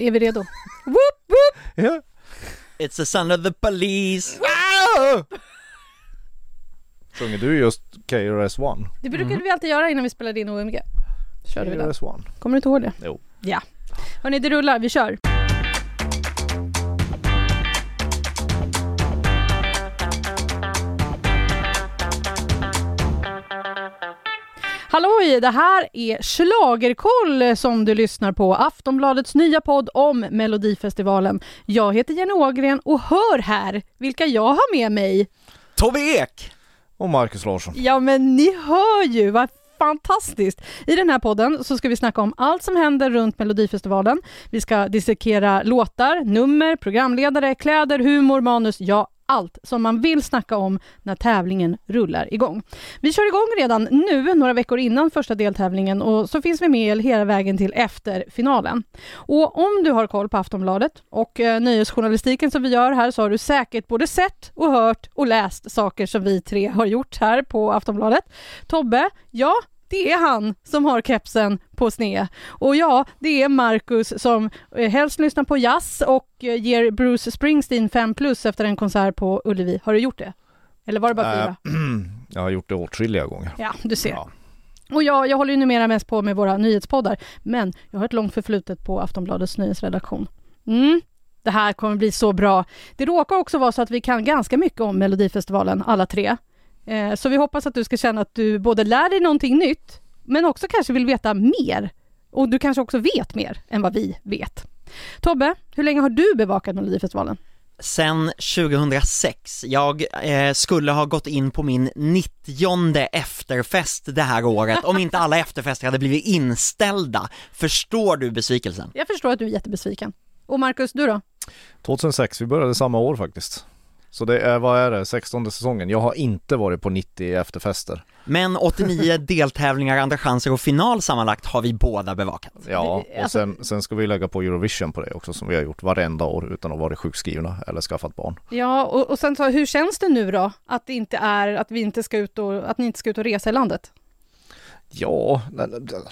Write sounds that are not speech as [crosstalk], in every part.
är vi redo? [laughs] Woop, woop. Ja. It's the son of the police! [laughs] Sjunger du just KRS-One? Det brukade vi alltid göra innan vi spelade in OMG. Körde. KRS-One. Kommer du inte ihåg det? Jo. Ja. Hörni, det rullar, vi kör. Halloj! Det här är Schlagerkoll som du lyssnar på, Aftonbladets nya podd om Melodifestivalen. Jag heter Jenny Ågren och hör här vilka jag har med mig. Tobbe Ek! Och Marcus Larsson. Ja, men ni hör ju, vad fantastiskt! I den här podden så ska vi snacka om allt som händer runt Melodifestivalen. Vi ska dissekera låtar, nummer, programledare, kläder, humor, manus, ja, allt som man vill snacka om när tävlingen rullar igång. Vi kör igång redan nu, några veckor innan första deltävlingen och så finns vi med hela vägen till efter finalen. Och om du har koll på Aftonbladet och eh, nöjesjournalistiken som vi gör här så har du säkert både sett och hört och läst saker som vi tre har gjort här på Aftonbladet. Tobbe, ja, det är han som har kepsen på sned. Och ja, det är Marcus som eh, helst lyssnar på jazz och eh, ger Bruce Springsteen 5 plus efter en konsert på Ullevi. Har du gjort det? Eller var det bara fyra? Äh, [clears throat] jag har gjort det åtskilliga gånger. Ja, du ser. Ja. Och jag, jag håller ju numera mest på med våra nyhetspoddar, men jag har ett långt förflutet på Aftonbladets nyhetsredaktion. Mm. Det här kommer bli så bra. Det råkar också vara så att vi kan ganska mycket om Melodifestivalen, alla tre. Eh, så vi hoppas att du ska känna att du både lär dig någonting nytt, men också kanske vill veta mer. Och du kanske också vet mer än vad vi vet. Tobbe, hur länge har du bevakat Melodifestivalen? Sen 2006, jag eh, skulle ha gått in på min 90 efterfest det här året om inte alla efterfester hade blivit inställda. Förstår du besvikelsen? Jag förstår att du är jättebesviken. Och Marcus, du då? 2006, vi började samma år faktiskt. Så det är, vad är det, 16 säsongen. Jag har inte varit på 90 efterfester. Men 89 [laughs] deltävlingar, andra chanser och final sammanlagt har vi båda bevakat. Ja, och alltså- sen, sen ska vi lägga på Eurovision på det också som vi har gjort varenda år utan att vara sjukskrivna eller skaffat barn. Ja, och, och sen så, hur känns det nu då? Att det inte är, att vi inte ska ut och, att ni inte ska ut och resa i landet? Ja,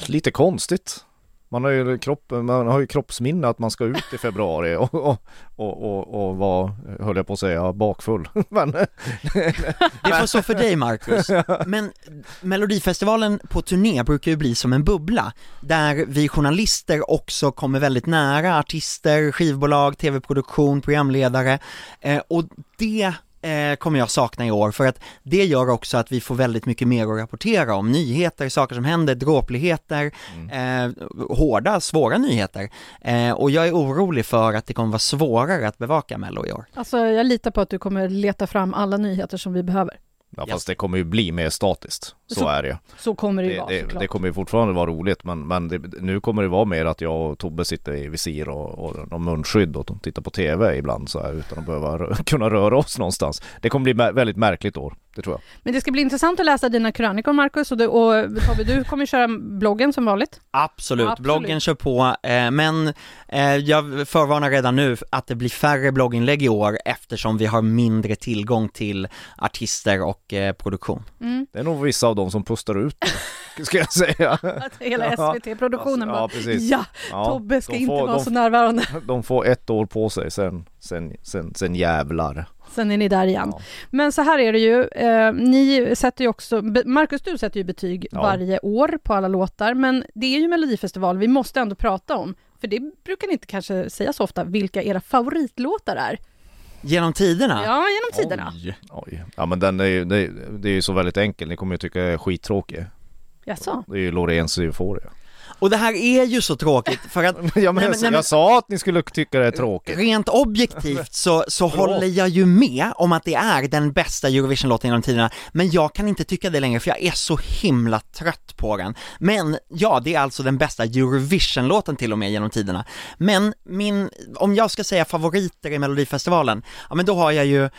lite konstigt. Man har ju, kropp, man har ju kroppsminne att man ska ut i februari och, och, och, och, och vara, höll jag på att säga, bakfull. [laughs] Men Det får så för dig Marcus. [laughs] Men Melodifestivalen på turné brukar ju bli som en bubbla, där vi journalister också kommer väldigt nära artister, skivbolag, tv-produktion, programledare, eh, och det eh, kommer jag sakna i år för att det gör också att vi får väldigt mycket mer att rapportera om, nyheter, saker som händer, dråpligheter, eh, hårda, svåra nyheter. Eh, och jag är orolig för att det kommer vara svårare att bevaka Mello i år. Alltså, jag litar på att du kommer leta fram alla nyheter som vi behöver. Ja, fast det kommer ju bli mer statiskt. Så, Så- är det ju. Så kommer det ju Det, vara det, det kommer ju fortfarande vara roligt men, men det, nu kommer det vara mer att jag och Tobbe sitter i visir och, och någon munskydd och tittar på TV ibland så här utan att behöva [laughs] kunna röra oss någonstans. Det kommer bli väldigt märkligt år, det tror jag. Men det ska bli intressant att läsa dina krönikor Marcus och, du, och Tobbe, du kommer köra bloggen som vanligt. Absolut, Absolut. bloggen kör på, eh, men eh, jag förvarnar redan nu att det blir färre blogginlägg i år eftersom vi har mindre tillgång till artister och eh, produktion. Mm. Det är nog vissa av dem som pustar ut [laughs] ska jag säga. Att hela Ja. SVT-produktionen Ja, bara, precis. ja, Ja, Tobbe ska de inte får- vara de så närvarande. [laughs] De får ett år på sig sen, sen, sen, sen jävlar. Sen är ni där igen. Ja. Men så här är det ju, eh, ni sätter ju också, Marcus du sätter ju betyg Ja. varje år på alla låtar, men det är ju Melodifestival vi måste ändå prata om, för det brukar ni inte kanske säga så ofta, vilka era favoritlåtar är. Genom tiderna? Ja, genom tiderna. Oj. Oj. Ja men den är ju, det, det är ju så väldigt enkel, ni kommer ju tycka jag är skittråkig. Jaså? Det är ju Loreens Euphoria. Och det här är ju så tråkigt för att [laughs] Ja men Nej, jag, men- nej, men- jag sa att ni skulle tycka det är tråkigt. Rent objektivt så, så håller jag ju med om att det är den bästa Eurovision-låten genom tiderna, men jag kan inte tycka det längre för jag är så himla trött på den. Men ja, det är alltså den bästa Eurovision-låten till och med genom tiderna. Men min, om jag ska säga favoriter i Melodifestivalen, ja men då har jag ju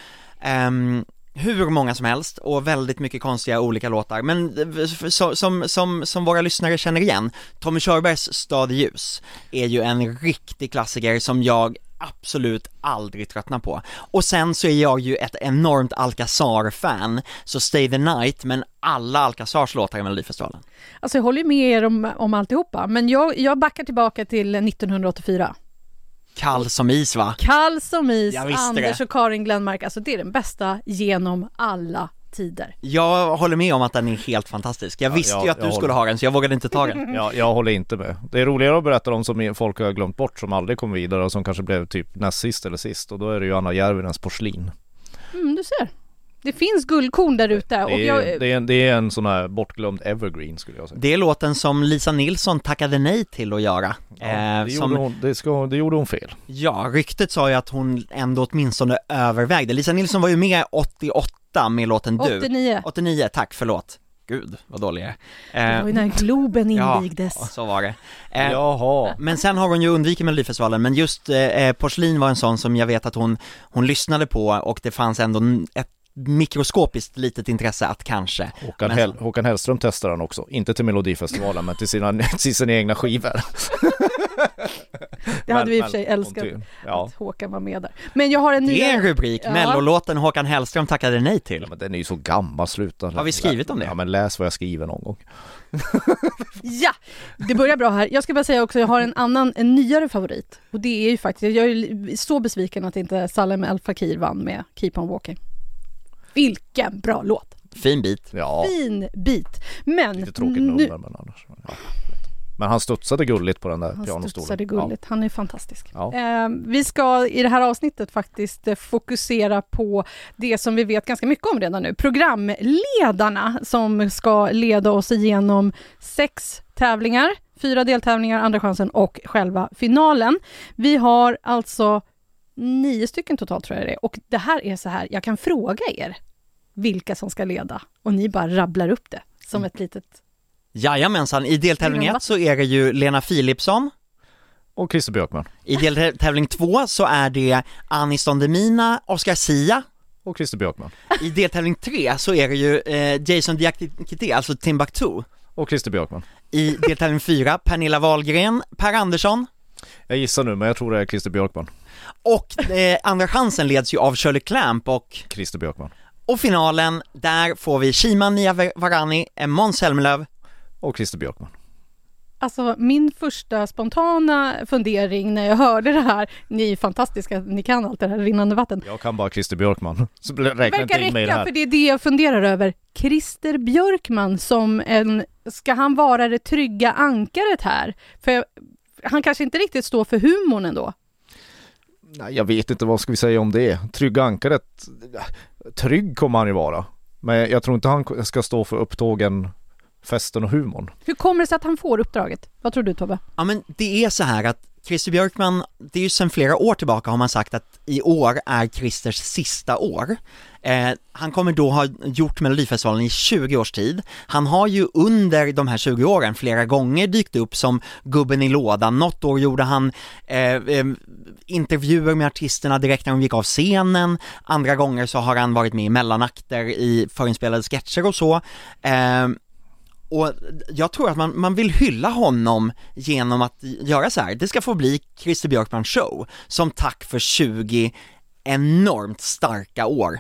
ehm, hur många som helst och väldigt mycket konstiga olika låtar, men eh, så, som, som, som våra lyssnare känner igen, Tommy Körbergs Stad i ljus är ju en riktig klassiker som jag absolut aldrig tröttnar på. Och sen så är jag ju ett enormt Alcazar-fan, så Stay the Night, men alla Alcazars låtar i Melodifestivalen. Alltså jag håller ju med er om, om alltihopa, men jag, jag backar tillbaka till 1984. Kall som is va? Kall som is, Anders det. och Karin Glenmark, alltså det är den bästa genom alla tider. Jag håller med om att den är helt fantastisk. Jag Ja, visste jag- ju att du skulle håller. ha den så jag vågade inte ta den. [laughs] Ja, jag håller inte med. Det är roligare att berätta om som folk har glömt bort som aldrig kom vidare och som kanske blev typ näst sist eller sist och då är det ju Anna Järvinens porslin. Mm, du ser. Det finns guldkorn där ute. Och Det är, jag, det, är en, det är en sån här bortglömd evergreen skulle jag säga. Det är låten som Lisa Nilsson tackade nej till att göra. Ja, Eh, det, som, gjorde hon, det, ska, det gjorde hon fel. ja, ryktet sa ju att hon ändå åtminstone övervägde. Lisa Nilsson var ju med 88 med låten Du. 89. 89, tack, förlåt. Gud, vad dålig jag är. Det var ju när Globen [laughs] ja, invigdes. så var det. Eh, Jaha. Men sen har hon ju undvikit Melodifestivalen, men just eh, Porslin var en sån som jag vet att hon, hon lyssnade på och det fanns ändå ett mikroskopiskt litet intresse att kanske Håkan, Men- Hell, Håkan Hellström testar han också, inte till Melodifestivalen men till sina, [laughs] till sina egna skivor. Det hade Men- vi i och för sig älskat. Ja. Att Håkan var med där. Men jag har en ny... Det är en rubrik, Ja. mellolåten Håkan Hellström tackade nej till ja men den är ju så gammal, sluta. Har vi skrivit om det? Ja men läs vad jag skriver någon gång. Ja! Det börjar bra här. Jag ska bara säga också, jag har en annan, en nyare favorit. Och det är ju faktiskt, jag är så besviken att inte Salem El Fakir vann med Keep On Walking. Vilken bra låt! Fin bit Ja, Fin bit! Men lite tråkigt nu, nummer men annars. Ja. Men han studsade gulligt på den där Han pianostolen. studsade gulligt, han är fantastisk. Ja. Eh, vi ska i det här avsnittet faktiskt eh, fokusera på det som vi vet ganska mycket om redan nu. Programledarna som ska leda oss igenom sex tävlingar, fyra deltävlingar, Andra chansen och själva finalen. Vi har alltså nio stycken totalt tror jag det är. Och det här är så här, jag kan fråga er vilka som ska leda och ni bara rabblar upp det som ett litet... Jajamensan, i deltävling 1 så är det ju Lena Philipsson Och Christer Björkman. I deltävling 2 så är det Anis Don Demina, Oscar Sia Och Christer Björkman. I deltävling 3 så är det ju eh, Jason Diakité, alltså Timbuktu Och Christer Björkman. I deltävling 4, Pernilla Wahlgren, Per Andersson Jag gissar nu men jag tror det är Christer Björkman. Och eh, Andra chansen leds ju av Shirley Clamp och, Christer Björkman. och finalen, där får vi Shima Niavarani, eh, Måns Zelmerlöw Och Christer Björkman. Alltså min första spontana fundering när jag hörde det här, ni är fantastiska, ni kan allt det här rinnande vatten. Jag kan bara Christer Björkman. [laughs] Så räkna inte in mig i det här. för det är det jag funderar över. Christer Björkman som en, ska han vara det trygga ankaret här? För jag, han kanske inte riktigt står för humorn ändå. Nej, jag vet inte vad ska vi säga om det. Trygga ankaret. Trygg kommer han ju vara. Men jag tror inte han ska stå för upptågen, festen och humorn. Hur kommer det sig att han får uppdraget? Vad tror du Tobbe? Ja men det är så här att Christer Björkman, det är ju sedan flera år tillbaka har man sagt att i år är Christers sista år. Eh, han kommer då ha gjort Melodifestivalen i 20 års tid. Han har ju under de här 20 åren flera gånger dykt upp som gubben i lådan. Något år gjorde han eh, eh, intervjuer med artisterna direkt när de gick av scenen. Andra gånger så har han varit med i mellanakter i förinspelade sketcher och så. Eh, och jag tror att man, man vill hylla honom genom att göra så här. det ska få bli Christer Björkman show, som tack för 20 enormt starka år.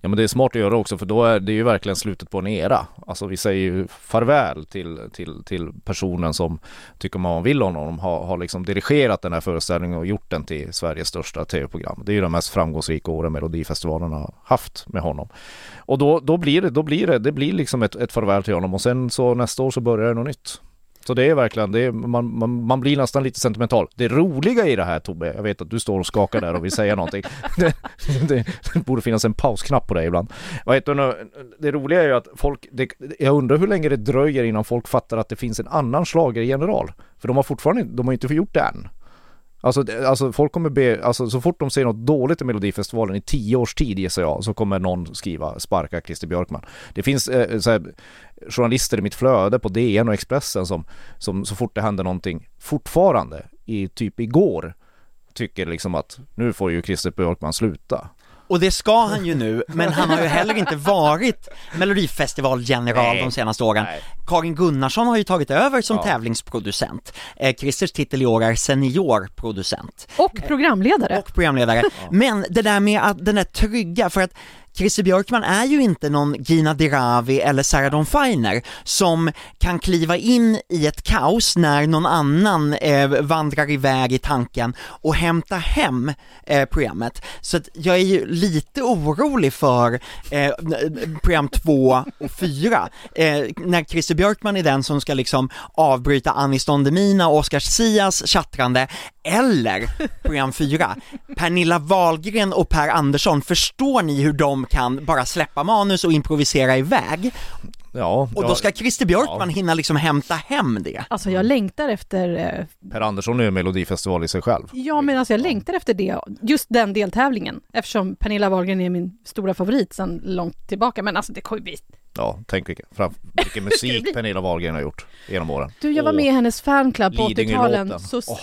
Ja men det är smart att göra också för då är det ju verkligen slutet på en era. Alltså vi säger ju farväl till, till, till personen som tycker man vill honom, har, har liksom dirigerat den här föreställningen och gjort den till Sveriges största tv-program. Det är ju de mest framgångsrika åren Melodifestivalen har haft med honom. Och då, då blir det, då blir det, det blir liksom ett, ett farväl till honom och sen så nästa år så börjar det något nytt. Så det är verkligen, det är, man, man, man blir nästan lite sentimental. Det roliga i det här Tobbe, jag vet att du står och skakar där och vill säga någonting. [laughs] Det, det, det borde finnas en pausknapp på det ibland. Vad heter det, det roliga är ju att folk, det, jag undrar hur länge det dröjer innan folk fattar att det finns en annan schlagergeneral. För de har fortfarande, de har inte gjort det än. Alltså, alltså folk kommer be, alltså så fort de ser något dåligt i Melodifestivalen i tio års tid gissar jag, så kommer någon skriva sparka Christer Björkman. Det finns eh, så här, journalister i mitt flöde på DN och Expressen som, som så fort det händer någonting fortfarande, i typ igår, tycker liksom att nu får ju Christer Björkman sluta. Och det ska han ju nu, [laughs] men han har ju heller inte varit melodifestivalgeneral Nej. de senaste åren. Nej. Karin Gunnarsson har ju tagit över som Ja. tävlingsproducent. Eh, Christers titel i år är seniorproducent. Och programledare. och programledare. Men det där med att den är trygga, för att Christer Björkman är ju inte någon Gina Dirawi eller Sarah Dawn Finer som kan kliva in i ett kaos när någon annan eh, vandrar iväg i tanken och hämta hem eh, programmet. Så att jag är ju lite orolig för eh, program två och fyra, eh, när Christer Björkman är den som ska liksom avbryta Anis Don Demina och Oscar Sias tjattrande, eller program fyra, Pernilla Wahlgren och Per Andersson, förstår ni hur de kan bara släppa manus och improvisera iväg? Ja, Och då ska Christer Björkman hinna liksom hämta hem det. Alltså jag längtar efter, eh, Per Andersson är ju melodifestival i sig själv. ja men alltså jag längtar efter det, just den deltävlingen, eftersom Pernilla Wahlgren är min stora favorit sedan långt tillbaka, men alltså det kommer bli... Ja, tänk vilken, fram, vilken musik? Pernilla Wahlgren har gjort genom åren. Du, jag var med i hennes fanclub på Lidingö-låten. 80-talen, så Åh,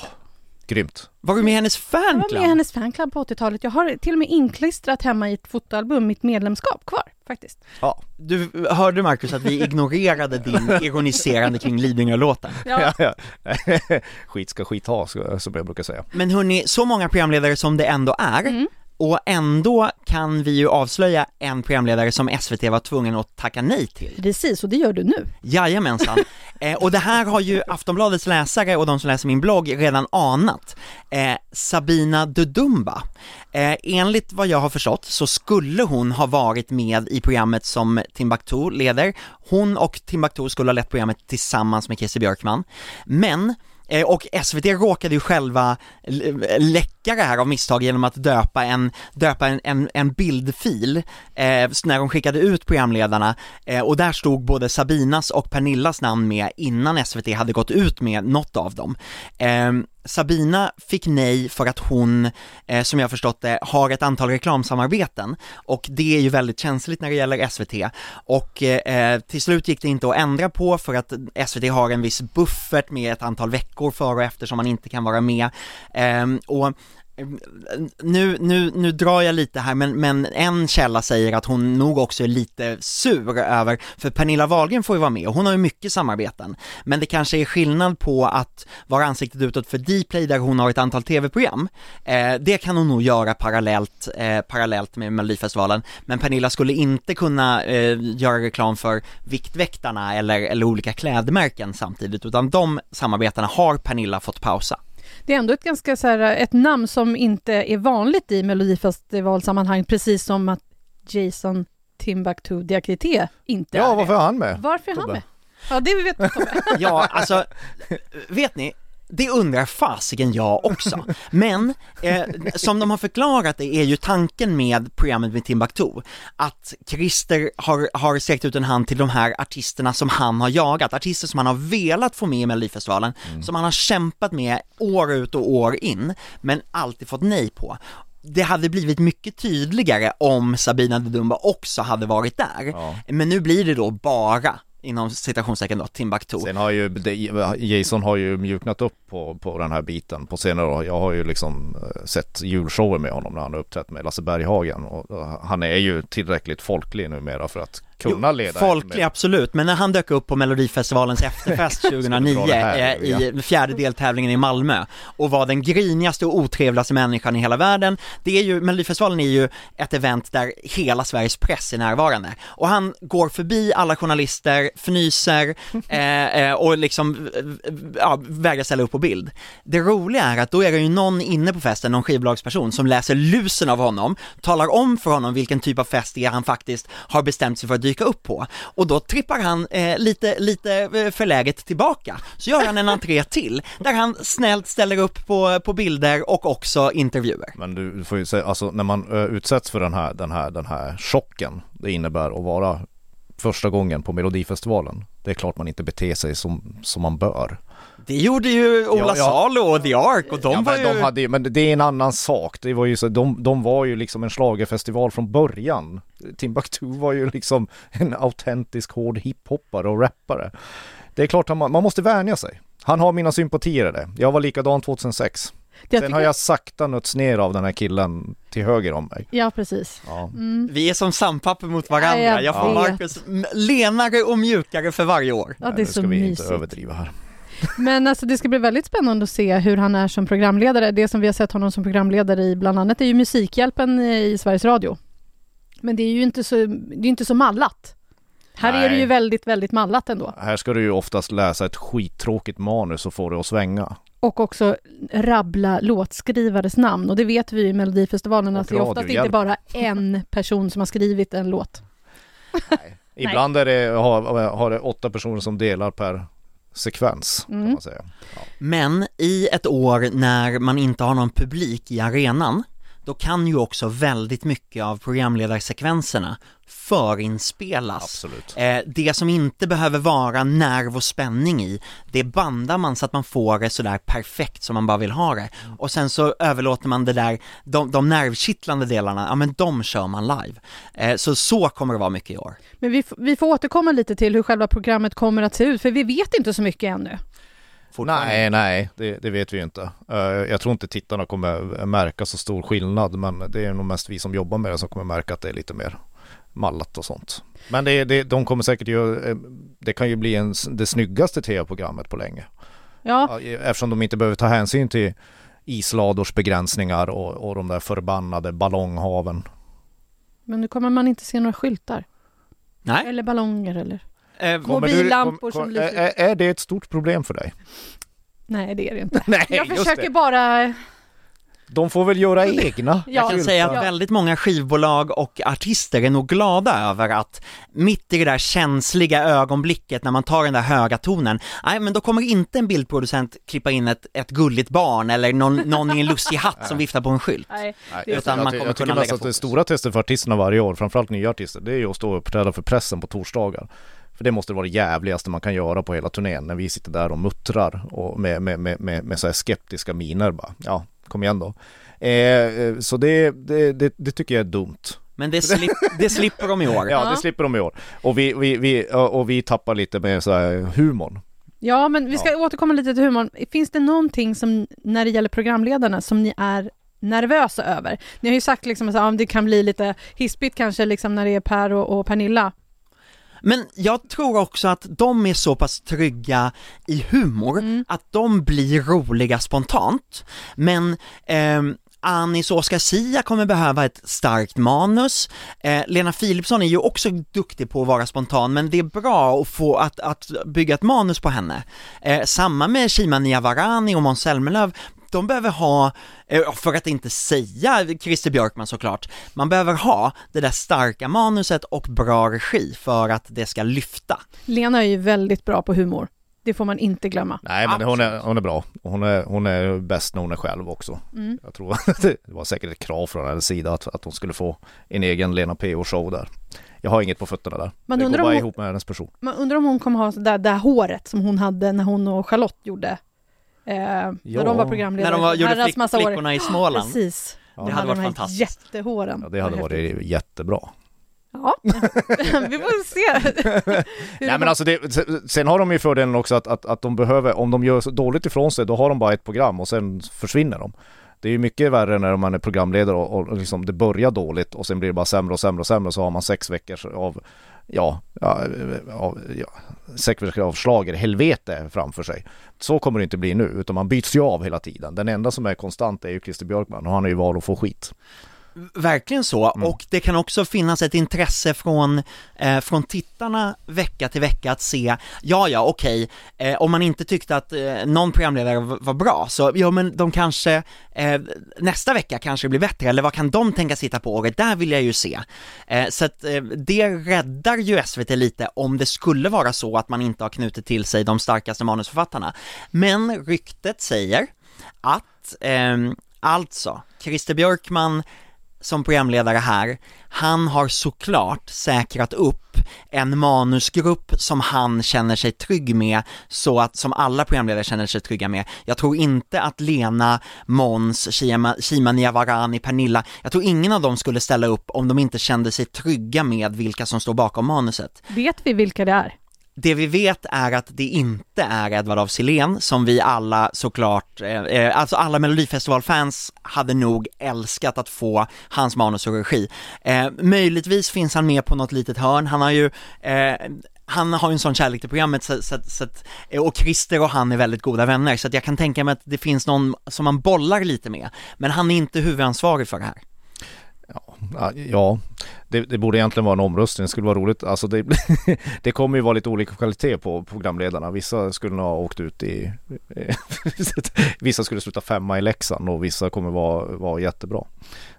grymt. Var du med i hennes jag var med fanclub? i hennes fanclub på 80-talet. Jag har till och med inklistrat hemma i ett fotoalbum mitt medlemskap kvar faktiskt. Ja, Du hörde Marcus att vi ignorerade din [laughs] ironiserande kring Lidingö-låten. Ja, ja, ja. [laughs] skit ska skit ha, som jag brukar säga. Men hörni, så många programledare som det ändå är, Mm. och ändå kan vi ju avslöja en programledare som SVT var tvungen att tacka nej till. precis, och det gör du nu. Jajamensan. Eh, och det här har ju Aftonbladets läsare och de som läser min blogg redan anat. Eh, Sabina Dudumba. Eh, enligt vad jag har förstått så skulle hon ha varit med i programmet som Timbuktu leder. Hon och Timbuktu skulle ha lett programmet tillsammans med Christer Björkman. Men Eh, och SVT råkade ju själva läcka det här av misstag genom att döpa en, döpa en, en, en bildfil eh, när de skickade ut programledarna eh, och där stod både Sabinas och Pernillas namn med innan SVT hade gått ut med något av dem. Eh, Sabina fick nej för att hon, eh, som jag förstått det, har ett antal reklamsamarbeten. Och det är ju väldigt känsligt när det gäller SVT och eh, till slut gick det inte att ändra på för att SVT har en viss buffert med ett antal veckor före och efter som man inte kan vara med. Eh, och nu, nu, nu drar jag lite här men, men en källa säger att hon nog också är lite sur över, för Pernilla Wahlgren får ju vara med och hon har ju mycket samarbeten, men det kanske är skillnad på att vara ansiktet utåt för Dplay där hon har ett antal tv-program, eh, det kan hon nog göra parallellt, eh, parallellt med Melodifestivalen, men Pernilla skulle inte kunna eh, göra reklam för Viktväktarna eller, eller olika klädmärken samtidigt, utan de samarbetena har Pernilla fått pausa. Det är ändå ett ganska så här, ett namn som inte är vanligt i Melodifestivalsammanhang, precis som att Jason Timbuktu Diakité inte Ja, är varför det. är han med? Varför är han Tobbe? med? Ja, det vet du Tobbe. [laughs] Ja, alltså, vet ni? Det undrar fasiken jag också. [laughs] Men eh, som de har förklarat det är ju tanken med programmet med Timbuktu att Christer har, har sträckt ut en hand till de här artisterna som han har jagat, artister som han har velat få med i Melodifestivalen, som han har kämpat med år ut och år in, men alltid fått nej på. Det hade blivit mycket tydligare om Sabina Dedumba också hade varit där, Ja. men nu blir det då bara inom citationstecken då, Timbuktu. Sen har ju, Jason har ju mjuknat upp på, på den här biten på senare år. Jag har ju liksom eh, sett julshower med honom när han har uppträtt med Lasse Berghagen och han är ju tillräckligt folklig numera för att kunna leda. Folklig med- absolut, men när han dök upp på Melodifestivalens efterfest [laughs] 2009 dra det här, eh, i fjärde deltävlingen i Malmö och var den grinigaste och otrevligaste människan i hela världen. Det är ju, Melodifestivalen är ju ett event där hela Sveriges press är närvarande och han går förbi alla journalister, fnyser [laughs] eh, eh, och liksom eh, ja, vägrar ställa upp på bild. Det roliga är att då är det ju någon inne på festen, någon skivbolagsperson som läser lusen av honom, talar om för honom vilken typ av fest det är han faktiskt har bestämt sig för att dyka upp på och då trippar han eh, lite, lite eh, förläget tillbaka. Så gör han en entré till där han snällt ställer upp på, på bilder och också intervjuer. Men du, får ju säga, alltså när man ö, utsätts för den här, den här, den här chocken det innebär att vara första gången på Melodifestivalen. Det är klart man inte beter sig som, som man bör. Det gjorde ju Ola Ja, ja. Salo och The Ark och de ja, var ju... de hade men det är en annan sak. Det var ju så, de, de var ju liksom en schlagerfestival från början. Timbuktu var ju liksom en autentisk hård hiphoppare och rappare. Det är klart att man, man måste vänja sig. Han har mina sympatier i det. Jag var likadan 2006. Jag Sen har jag sakta nötts ner av den här killen till höger om mig. Ja, precis. Ja. Mm. Vi är som sandpapper mot varandra, Ja, jag jag får. Marcus lenare och mjukare för varje år. Ja, det är nu så ska vi mysigt. inte överdriva här. Men alltså det ska bli väldigt spännande att se hur han är som programledare. Det som vi har sett honom som programledare i bland annat är ju Musikhjälpen i Sveriges Radio. Men det är ju inte så, det är inte så mallat. Här är det Nej. ju väldigt, väldigt mallat ändå. Här ska du ju oftast läsa ett skittråkigt manus och få det att svänga. Och också rabbla låtskrivares namn. Och det vet vi i Melodifestivalen Och att det är oftast inte bara en person som har skrivit en låt. [laughs] Ibland är det, har, har det åtta personer som delar per sekvens kan Mm. man säga. Men i ett år när man inte har någon publik i arenan, då kan ju också väldigt mycket av programledarsekvenserna förinspelas. Absolut. Eh, det som inte behöver vara nerv och spänning i, det bandar man så att man får det sådär perfekt som man bara vill ha det. Och sen så överlåter man det där, de, de nervkittlande delarna, ja men de kör man live. Eh, så så kommer det vara mycket i år. Men vi, vi får återkomma lite till hur själva programmet kommer att se ut, för vi vet inte så mycket ännu. Nej, nej, det, det vet vi ju inte. Eh, jag tror inte tittarna kommer märka så stor skillnad, men det är nog mest vi som jobbar med det som kommer märka att det är lite mer mallat och sånt. Men det, det, de kommer säkert ju, eh, det kan ju bli en, det snyggaste tv-programmet på länge. Ja, Ja, Eftersom de inte behöver ta hänsyn till isladors begränsningar och, och de där förbannade ballonghaven. men nu kommer man inte se några skyltar. Nej. Eller ballonger eller... Eh, Mobillampor som lyser. är, är det ett stort problem för dig? Nej, det är det inte. [laughs] Nej, Jag försöker bara... De får väl göra [laughs] egna Ja, Jag kan säga att väldigt många skivbolag och artister är nog glada över att mitt i det där känsliga ögonblicket när man tar den där höga tonen, nej men då kommer inte en bildproducent klippa in ett, ett gulligt barn eller någon, någon i en lustig hatt som viftar på en skylt. Nej, jag, utan jag, man jag, kommer jag tycker kunna lägga att det stora testet för artisterna varje år, framförallt nya artister, det är ju att stå och uppträda för pressen på torsdagar. För det måste vara det jävligaste man kan göra på hela turnén när vi sitter där och muttrar och med, med, med, med, med så här skeptiska miner bara. Ja, kom igen då. Eh, eh, så det, det, det, det tycker jag är dumt. Men det, slip, det slipper de i år. Ja, [laughs] Ja. det slipper de i år. Och vi, vi, vi, och vi tappar lite med så här humorn. Ja, men vi ska återkomma lite till humorn. Finns det någonting som, när det gäller programledarna, som ni är nervösa över? Ni har ju sagt liksom att ja, det kan bli lite hispigt kanske liksom när det är Per och, och Pernilla. Men jag tror också att de är så pass trygga i humor Mm. att de blir roliga spontant. Men ehm, Anis och Oscar Sia kommer behöva ett starkt manus. Eh, Lena Philipsson är ju också duktig på att vara spontan, men det är bra att få att, att bygga ett manus på henne. Eh, samma med Shima Niavarani och Måns Zelmerlöw. De behöver ha, eh, för att inte säga Christer Björkman såklart, man behöver ha det där starka manuset och bra regi för att det ska lyfta. Lena är ju väldigt bra på humor. Det får man inte glömma. Nej men hon är, hon är bra. Och Hon är, hon är bäst när hon är själv också. Mm. Jag tror [laughs] att det var säkert ett krav från hennes sida att, att hon skulle få en egen Lena PH-show där. Jag har inget på fötterna där. Man det går undrar bara om hon- ihop med hennes person. Man undrar om hon kommer ha det där, där håret som hon hade när hon och Charlotte gjorde. Eh, Ja. När de var programledare. När de var, gjorde flick, massa år. flickorna i Småland. Precis. Ja. De Det hade hade varit fantastiskt. jättehåren. Ja, det hade varit jättebra. Ja, [laughs] vi får se. [laughs] Nej men alltså det, sen har de ju fördelen också att, att, att de behöver, om de gör så dåligt ifrån sig, då har de bara ett program och sen försvinner de. Det är ju mycket värre när man är programledare och, och liksom det börjar dåligt och sen blir det bara sämre och sämre och sämre så har man sex veckor av, ja, ja, ja, ja sex helvete framför sig. Så kommer det inte bli nu, utan man byts ju av hela tiden. Den enda som är konstant är ju Christer Björkman och han är ju var att få skit. Verkligen så, Mm. och det kan också finnas ett intresse från, eh, från tittarna vecka till vecka att se, ja ja okej, eh, om man inte tyckte att eh, någon programledare var bra, så ja men de kanske, eh, nästa vecka kanske blir bättre, eller vad kan de tänka sitta på året, där vill jag ju se. Eh, så att eh, det räddar ju SVT lite om det skulle vara så att man inte har knutit till sig de starkaste manusförfattarna. Men ryktet säger att, ehm, alltså, Christer Björkman som programledare här, han har såklart säkrat upp en manusgrupp som han känner sig trygg med, så att, som alla programledare känner sig trygga med. Jag tror inte att Lena, Måns, Shima, Shima Niavarani, Pernilla, jag tror ingen av dem skulle ställa upp om de inte kände sig trygga med vilka som står bakom manuset. Vet vi vilka det är? Det vi vet är att det inte är Edvard af Sillén som vi alla såklart, eh, eh, alltså alla melodifestivalfans hade nog älskat att få hans manus och regi. Eh, möjligtvis finns han med på något litet hörn, han har ju eh, han har ju en sån kärlek till programmet så, så, så att, eh, och Christer och han är väldigt goda vänner så att jag kan tänka mig att det finns någon som man bollar lite med, men han är inte huvudansvarig för det här. Ja, Ja, det, det, borde egentligen vara en omröstning. Det skulle vara roligt. Alltså det, [laughs] det kommer ju vara lite olika kvalitet på programledarna. Vissa skulle ha åkt ut i... [laughs] vissa skulle sluta femma i Leksand och vissa kommer vara, vara jättebra.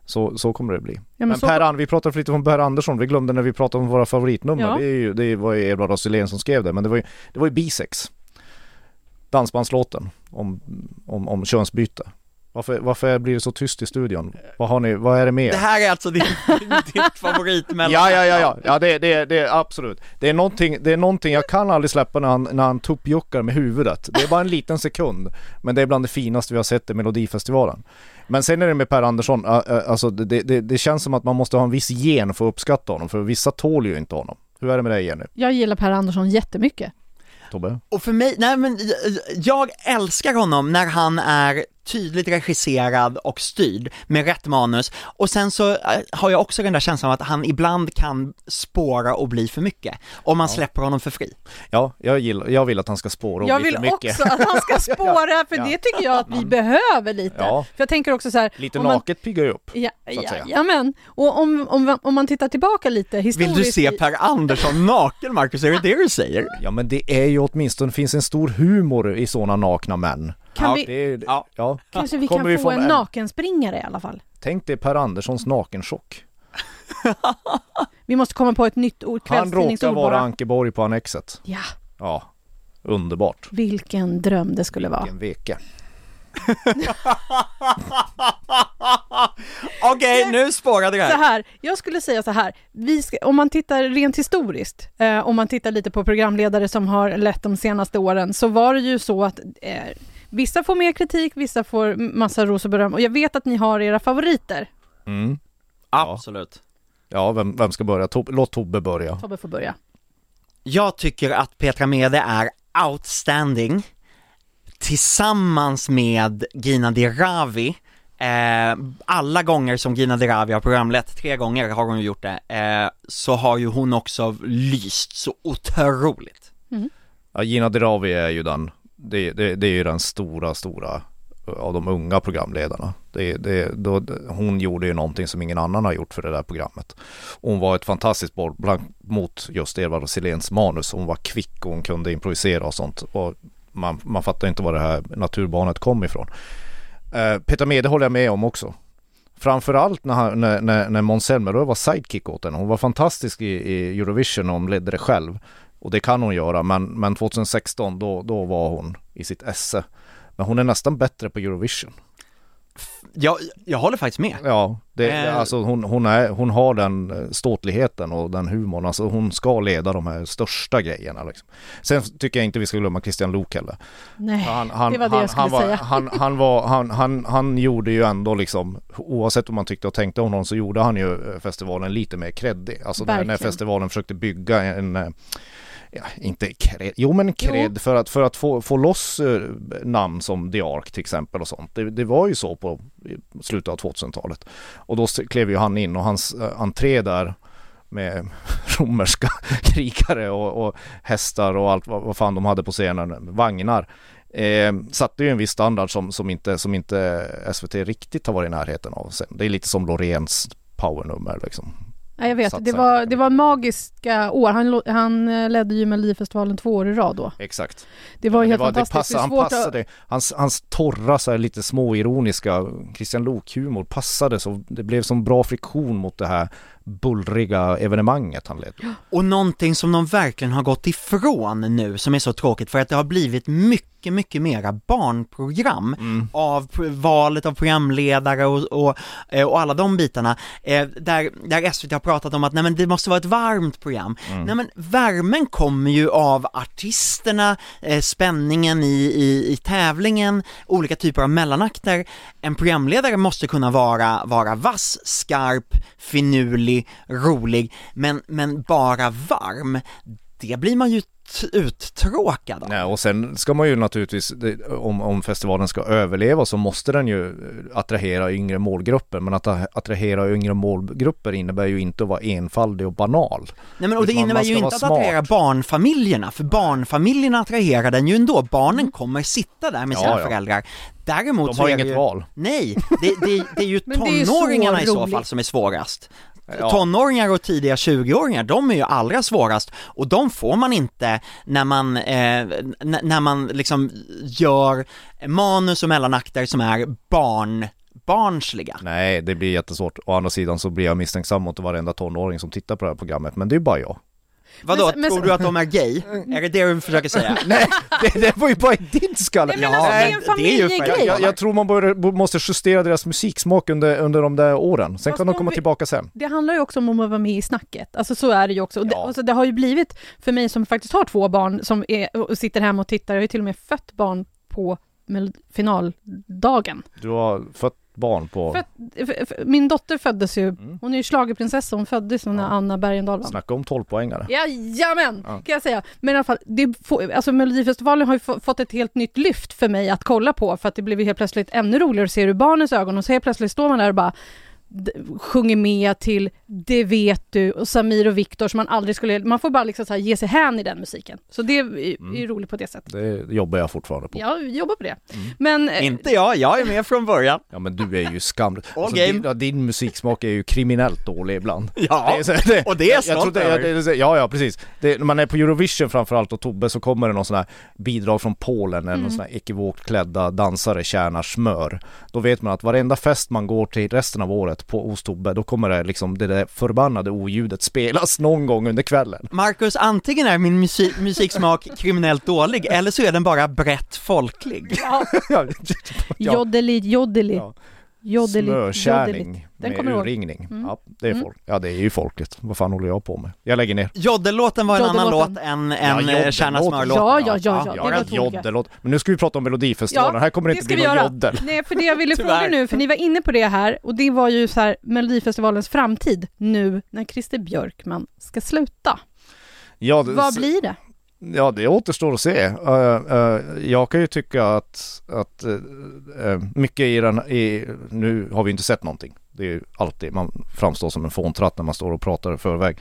Så, så kommer det bli. Ja, men, men så... Per, vi pratade lite om Per Andersson. Vi glömde när vi pratade om våra favoritnummer. Ja. Det, är ju, det var ju Edvard Roselén som skrev det. Men det var ju, det var ju Bisex. Dansbandslåten om, om, om könsbyte. Varför, varför blir det så tyst i studion? Vad har ni, vad är det med? Det här är alltså [laughs] din, ditt favorit mellan Ja, ja, ja, ja, ja det, det, det är absolut. Det är någonting, det är någonting jag kan aldrig släppa när han, när han tuppjuckar med huvudet. Det är bara en liten sekund. Men det är bland det finaste vi har sett i Melodifestivalen. Men sen är det med Per Andersson, alltså det, det, det känns som att man måste ha en viss gen för att uppskatta honom, för vissa tål ju inte honom. Hur är det med dig Jenny? Jag gillar Per Andersson jättemycket. Tobbe? Och för mig, nej men jag älskar honom när han är tydligt regisserad och styrd med rätt manus och sen så äh, har jag också den där känslan av att han ibland kan spåra och bli för mycket om man ja. släpper honom för fri. Ja, jag, gillar, jag vill att han ska spåra och jag bli för mycket. Jag vill också att han ska [laughs] spåra, för ja. det tycker jag att vi mm. behöver lite. Ja. För jag tänker också så här, Lite naket piggar ju upp, ja, så att säga. Ja, men, och om, om, om man tittar tillbaka lite historiskt. Vill du se Per Andersson [laughs] naken Marcus, är det det du säger? Ja men det är ju åtminstone, finns en stor humor i sådana nakna män. Kan ja, vi, det, ja. ja. Kanske vi kan vi få en, en nakenspringare i alla fall? Tänk dig Per Anderssons nakenchock. vi måste komma på ett nytt ord, Han råkar vara Ankeborg på Annexet. Ja. Ja, underbart. Vilken dröm det skulle Vilken vara. Vilken veke. [laughs] Okej, okay, nu spårade det här. Så här, jag skulle säga så här, vi ska, om man tittar rent historiskt, eh, om man tittar lite på programledare som har lett de senaste åren, så var det ju så att eh, Vissa får mer kritik, vissa får massa ros och beröm och jag vet att ni har era favoriter. Mm. Ja. Absolut. Ja, vem, vem ska börja? Tob Låt Tobbe börja. Tobbe får börja. Jag tycker att Petra Mede är outstanding tillsammans med Gina Dirawi Eh, alla gånger som Gina Dirawi har programlett, tre gånger har hon gjort det, eh, så har ju hon också lyst så otroligt. Mm. Ja, Gina Dirawi är ju den det, det, det är ju den stora, stora eh, av de unga programledarna. Det, det, då, hon gjorde ju någonting som ingen annan har gjort för det där programmet. Hon var ett fantastiskt bollplank mot just Eva Siléns manus. Hon var kvick och hon kunde improvisera och sånt. Och man, man fattar inte var det här naturbarnet kom ifrån. Eh, Peter Mede håller jag med om också. Framförallt när, han, när, när, när Måns Zelmerlöw var sidekick åt henne. Hon var fantastisk i, i Eurovision och hon ledde det själv. Och det kan hon göra, men, men 2016 då, då var hon i sitt esse. Men hon är nästan bättre på Eurovision. Jag, jag håller faktiskt med. Ja, det, äh... alltså hon, hon, är, hon har den eh, ståtligheten och den humorn. Alltså hon ska leda de här största grejerna. Liksom. Sen tycker jag inte vi ska glömma Christian Luuk heller. Nej, han, han, det var det jag skulle han var, säga. Han, han, var, han, han, han gjorde ju ändå liksom, oavsett vad man tyckte och tänkte om honom så gjorde han ju eh, festivalen lite mer kreddig. Alltså när, när festivalen försökte bygga en ja, inte cred, jo men cred jo. för att, för att få, få loss eh, namn som The Ark till exempel och sånt. Det, det var ju så på slutet av 2000-talet. Och då klev ju han in och hans eh, entré där med [laughs] romerska [laughs] krigare och, och, hästar och allt vad, vad fan de hade på scenen, vagnar. Eh, satte ju en viss standard som, som, inte, som inte SVT riktigt har varit i närheten av sen. Det är lite som Loreens powernummer liksom. Ja, jag vet, det var, det var magiska år. Han, han eh, ledde ju Melodifestivalen två år i rad då. Exakt. Det var ja, helt var, fantastiskt. Det passade, han passade, att... hans, hans torra så här, lite småironiska Christian Lok-humor passade så det blev som bra friktion mot det här bullriga evenemanget han ledde. Och någonting som de verkligen har gått ifrån nu som är så tråkigt för att det har blivit mycket mycket, mera barnprogram mm. av valet av programledare och, och, eh, och alla de bitarna, eh, där, där SVT har pratat om att nej men det måste vara ett varmt program. Mm. Nej men värmen kommer ju av artisterna, eh, spänningen i, i, i tävlingen, olika typer av mellanakter. En programledare måste kunna vara, vara vass, skarp, finurlig, rolig, men, men bara varm det blir man ju ut, uttråkad av. Nej, och sen ska man ju naturligtvis, om, om festivalen ska överleva så måste den ju eh, attrahera yngre målgrupper. Men att attrahera yngre målgrupper innebär ju inte att vara enfaldig och banal. Nej men och det Man- innebär man ju inte att attrahera barnfamiljerna, för barnfamiljerna attraherar den ju ändå, barnen kommer sitta där med sina Ja, ja. föräldrar. Däremot De så har är det inget ju... val. Nej, det, det, det är ju [laughs] det är så tonåringarna i så roligt. fall som är svårast. Ja. Tonåringar och tidiga 20-åringar, de är ju allra svårast och de får man inte när man, eh, när man liksom gör manus och mellanakter som är barn, barnsliga. Nej, det blir jättesvårt. Å andra sidan så blir jag misstänksam mot varenda tonåring som tittar på det här programmet. Men det är bara jag. Vadå, Men- men- tror du att de är gay? Är det det du försöker säga? [laughs] Nej, det, det var ju bara i din skalle. Nej, men alltså, det är en det är ju familjegrej. för- jag, jag tror man bör, måste justera deras musiksmak under, under de där åren. Sen Fast kan de om komma vi- tillbaka sen. Det handlar ju också om att vara med i snacket. Alltså så är det ju också. Och det, Ja. alltså, det har ju blivit, för mig som faktiskt har två barn som är, och sitter hemma och tittar, jag har ju till och med fött barn på finaldagen. Du har fött barn på... Fött, f- f- min dotter föddes ju, Mm. hon är ju schlagerprinsessa, hon föddes när Ja. Anna Bergendahl vann. Snacka om 12-poängare. Jajamän, Ja. kan jag säga. Men i alla fall, det får, alltså Melodifestivalen har ju få- fått ett helt nytt lyft för mig att kolla på, för att det blev ju helt plötsligt ännu roligare att se ur barnens ögon och så helt plötsligt står man där och bara sjunger med till Det vet du och Samir och Viktor som man aldrig skulle, man får bara liksom så här ge sig hän i den musiken. Så det är Mm. ju roligt på det sättet. Det jobbar jag fortfarande på. Jag jobbar på det. Mm. Men eh, Inte jag, jag är med från början. Ja men du är ju skamlig. All Alltså, din, ja, din musiksmak är ju kriminellt dålig ibland. Ja, Det är så- det- och det är jag jag jag- det- Ja, ja precis. Det, när man är på Eurovision framförallt och Tobbe så kommer det någon sån här bidrag från Polen eller Mm. någon sån här ekivokt klädda dansare tjänar smör. Då vet man att varenda fest man går till resten av året på hos Tobbe, då kommer det liksom det där förbannade oljudet spelas någon gång under kvällen. Marcus, antingen är min musik, musiksmak kriminellt dålig, eller så är den bara brett folklig. ja, [laughs] ja, joddeli, joddeli, Ja. Joddeli. Smörkärning Den med urringning. Mm. Ja, det är Mm. folk. Ja, det är ju folket. Vad fan håller jag på med? Jag lägger ner. Joddellåten var en annan Joddelåten. låt än, Ja, än ja, joddellåten. Kärna smörlåten. Ja, ja, ja, ja, Ja, det var två olika. joddelåt. Men nu ska vi prata om Melodifestivalen. Ja, här kommer det, det inte bli någon joddel. Nej, för det jag ville [laughs] fråga nu, för ni var inne på det här, och det var ju så här Melodifestivalens framtid nu när Christer Björkman ska sluta. Ja, det, Vad blir det? Ja, det återstår att se. Uh, uh, jag kan ju tycka att, att uh, mycket i den, i, nu har vi inte sett någonting. Det är ju alltid, man framstår som en fåntratt när man står och pratar i förväg.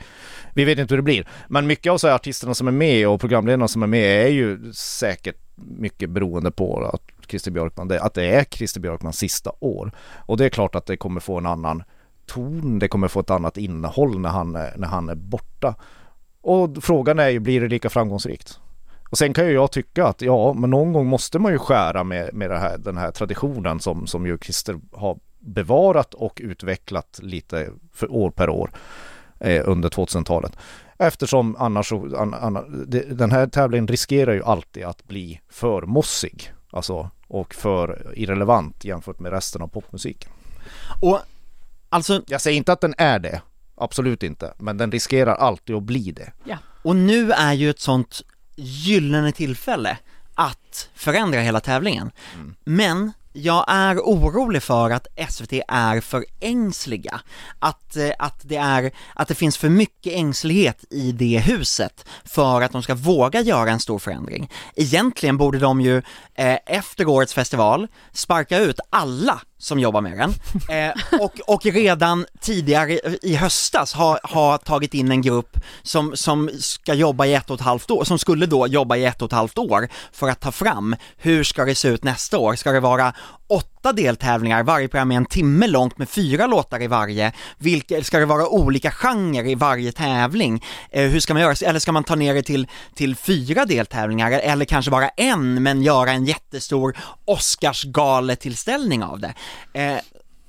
Vi vet inte hur det blir. Men mycket av så här artisterna som är med och programledarna som är med är ju säkert mycket beroende på att Christer Björkman, det, att det är Christer Björkmans sista år. Och det är klart att det kommer få en annan ton, det kommer få ett annat innehåll när han, när han är borta. Och frågan är ju, blir det lika framgångsrikt? Och sen kan ju jag tycka att ja, men någon gång måste man ju skära med, med här, den här traditionen som, som ju Christer har bevarat och utvecklat lite för år per år eh, under 2000-talet. Eftersom annars, an, an, den här tävlingen riskerar ju alltid att bli för mossig. Alltså, och för irrelevant jämfört med resten av popmusiken. Och alltså, Jag säger inte att den är det, absolut inte, men den riskerar alltid att bli det. och nu är ju ett sånt gyllene tillfälle att förändra hela tävlingen. Mm. Men jag är orolig för att SVT är för ängsliga. Att, eh, att, det är, att det finns för mycket ängslighet i det huset för att de ska våga göra en stor förändring. Egentligen borde de ju eh, efter årets festival sparka ut alla som jobbar med den [laughs] eh, och, och redan tidigare i höstas ha, ha tagit in en grupp som, som ska jobba i ett och ett halvt år, som skulle då jobba i ett och ett halvt år för att ta fram hur ska det se ut nästa år? Ska det vara åtta deltävlingar, varje program är en timme långt med fyra låtar i varje, vilka, ska det vara olika genrer i varje tävling? Eh, hur ska man göra, eller ska man ta ner det till, till fyra deltävlingar eller kanske bara en men göra en jättestor Oscarsgaletillställning av det? Eh,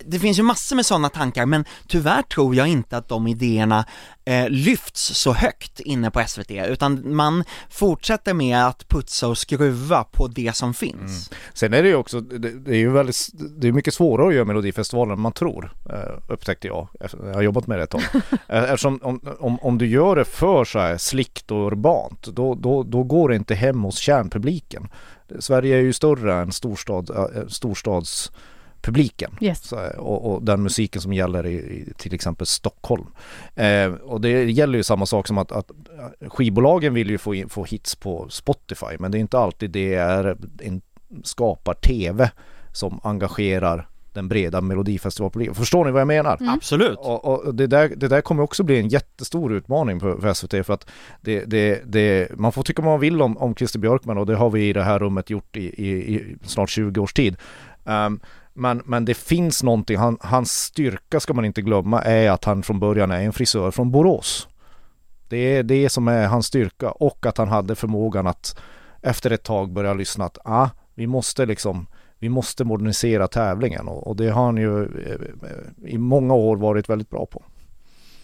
det finns ju massor med sådana tankar men tyvärr tror jag inte att de idéerna eh, lyfts så högt inne på SVT utan man fortsätter med att putsa och skruva på det som finns. Sen är det ju också, det, det är ju väldigt, det är mycket svårare att göra Melodifestivalen än man tror, eh, upptäckte jag. efter- Jag har jobbat med det ett tag. [laughs] Eh, Eftersom om, om, om du gör det för så här slickt och urbant, då, då, då går det inte hem hos kärnpubliken. Sverige är ju större än storstad, eh, storstads publiken. Yes. Så, och, och den musiken som gäller i, i till exempel Stockholm. Eh, och det gäller ju samma sak som att, att skivbolagen vill ju få, in, få hits på Spotify men det är inte alltid det är en, skapar TV som engagerar den breda melodifestivalpubliken. Förstår ni vad jag menar? Mm. Absolut. Och, och det, där, det där kommer också bli en jättestor utmaning för, för SVT för att det, det, det, man får tycka vad man vill om, om Christer Björkman och det har vi i det här rummet gjort i, i, i snart 20 års tid. Um, men, men det finns någonting, han, hans styrka ska man inte glömma är att han från början är en frisör från Borås. Det är det som är hans styrka och att han hade förmågan att efter ett tag börja lyssna att ah, vi måste liksom vi måste modernisera tävlingen och, och det har han ju eh, i många år varit väldigt bra på.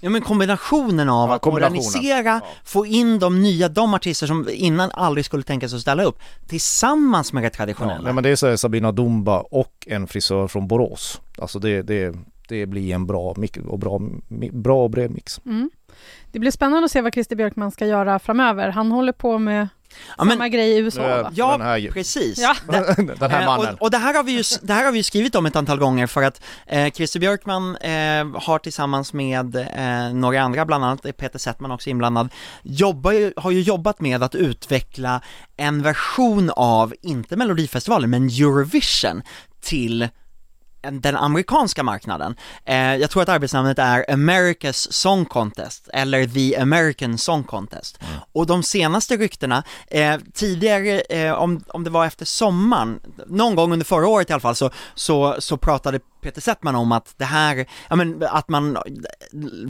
Ja men kombinationen av Ja, att kombinationen. modernisera, Ja. få in de nya, de artister som innan aldrig skulle tänka sig att ställa upp, tillsammans med det Ja, traditionella. nej, men det är så här Sabina Dumba och en frisör från Borås. Alltså det, det, det blir en bra, och bra, bra och bred mix. Mm. Det blir spännande att se vad Christer Björkman ska göra framöver. Han håller på med Ja, men- samma grej i USA va? Ja, Den här- precis. Ja. Den [laughs] här Eh, mannen. Och, och det, här har vi ju, det här har vi ju skrivit om ett antal gånger för att eh, Christer Björkman eh, har tillsammans med eh, några andra, bland annat är Peter Settman också inblandad, jobbar har ju jobbat med att utveckla en version av, inte Melodifestivalen, men Eurovision till den amerikanska marknaden. Eh, jag tror att arbetsnamnet är America's Song Contest, eller The American Song Contest. Och de senaste ryktena, eh, tidigare, eh, om, om det var efter sommaren, någon gång under förra året i alla fall, så, så, så pratade Peter Settman om att det här, ja men att man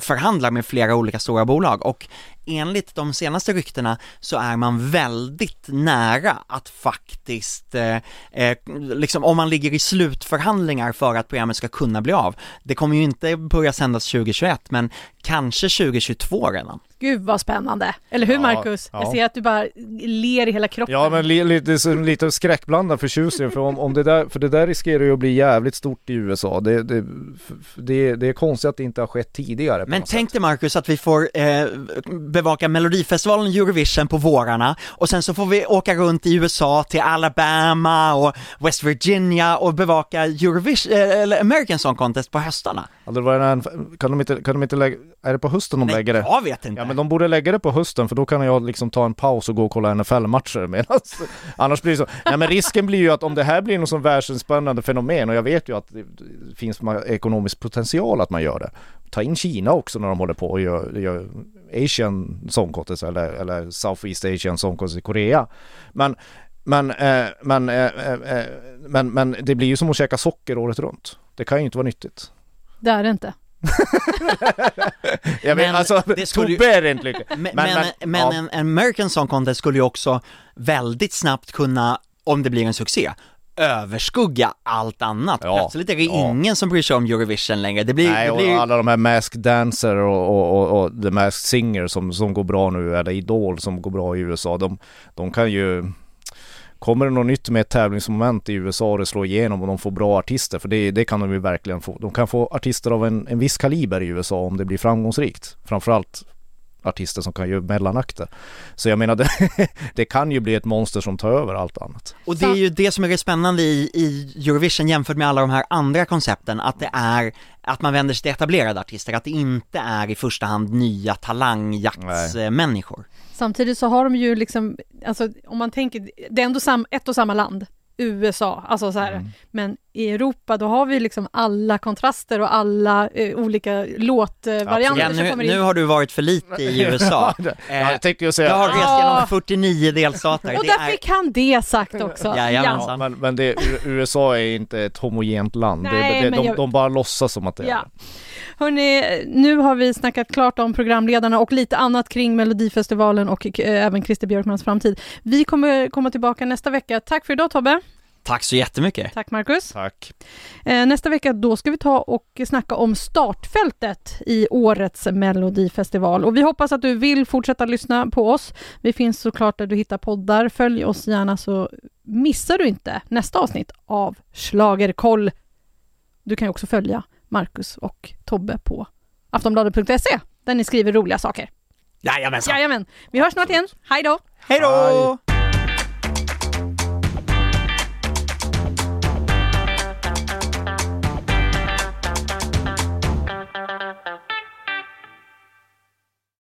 förhandlar med flera olika stora bolag och enligt de senaste ryktena så är man väldigt nära att faktiskt, eh, eh, liksom om man ligger i slutförhandlingar för att programmet ska kunna bli av. Det kommer ju inte börja sändas 2021 men kanske 2022 redan. Gud vad spännande! Eller hur Ja, Marcus? ja. Jag ser att du bara ler i hela kroppen. Ja men li, lite, så- lite skräckblandad förtjusning för om, om det där, för det där riskerar ju att bli jävligt stort i USA. Det, det, det, det är konstigt att det inte har skett tidigare. Men tänk dig Marcus att vi får eh, bevaka Melodifestivalen och Eurovision på vårarna och sen så får vi åka runt i USA till Alabama och West Virginia och bevaka Eurovision, eh, eller American Song Contest på höstarna. Alltså, kan de inte, kan de inte lägga, är det på hösten de lägger det? jag vet inte. Ja men de borde lägga det på hösten för då kan jag liksom ta en paus och gå och kolla NFL-matcher [laughs] medan annars blir det så. Nej men risken blir ju att om det här blir något som världsomspännande fenomen och jag vet ju att det finns ekonomisk potential att man gör det. Ta in Kina också när de håller på och gör, gör Asian Song Contest eller, eller Southeast Asian Song Contest i Korea. Men men, eh, men, eh, eh, eh, men, men det blir ju som att käka socker året runt. Det kan ju inte vara nyttigt. Det är det inte. [laughs] Jag vet, Men alltså, det skulle ju- Tobbe är inte lycklig. Men, men, men, ja. en American Song Contest skulle ju också väldigt snabbt kunna, om det blir en succé, överskugga allt annat. Ja, Plötsligt är det ja. ingen som bryr sig om Eurovision längre. Det blir, Nej, det och blir alla de här Masked Dancer och, och, och, och The Masked Singer som, som går bra nu, eller Idol som går bra i USA, de, de kan ju Kommer det något nytt med ett tävlingsmoment i USA och det slår igenom och de får bra artister, för det, det kan de ju verkligen få. De kan få artister av en, en viss kaliber i USA om det blir framgångsrikt. Framförallt artister som kan göra mellanakter. Så jag menar, [laughs] det, det kan ju bli ett monster som tar över allt annat. Och det är ju det som är det spännande i, i Eurovision jämfört med alla de här andra koncepten, att det är att man vänder sig till etablerade artister, att det inte är i första hand nya talangjaktsmänniskor. Samtidigt så har de ju liksom, alltså om man tänker, det är ändå sam, ett och samma land, USA, alltså så här, Mm. men i Europa då har vi liksom alla kontraster och alla eh, olika låtvarianter Ja, som nu, nu har du varit för lite i [laughs] USA. Ja, Eh, jag tänkte ju jag säga... har rest Ah. genom 49 delstater. och Det där är, fick han det sagt också. Jajamensan. Ja, men, men det, USA är inte ett homogent land. Nej, det, det, men de, jag- de bara låtsas som att det är Ja. det. Hörni, nu har vi snackat klart om programledarna och lite annat kring Melodifestivalen och eh, även Christer Björkmans framtid. Vi kommer komma tillbaka nästa vecka. Tack för idag Tobbe. Tack så jättemycket. Tack Marcus. Tack. Eh, nästa vecka då ska vi ta och snacka om startfältet i årets Melodifestival. Och vi hoppas att du vill fortsätta lyssna på oss. Vi finns såklart där du hittar poddar. Följ oss gärna så missar du inte nästa avsnitt av Schlagerkoll. Du kan ju också följa Marcus och Tobbe på aftonbladet.se där ni skriver roliga saker. Jajamensan. Jajamän, vi hörs snart igen. Hej då! Hej då!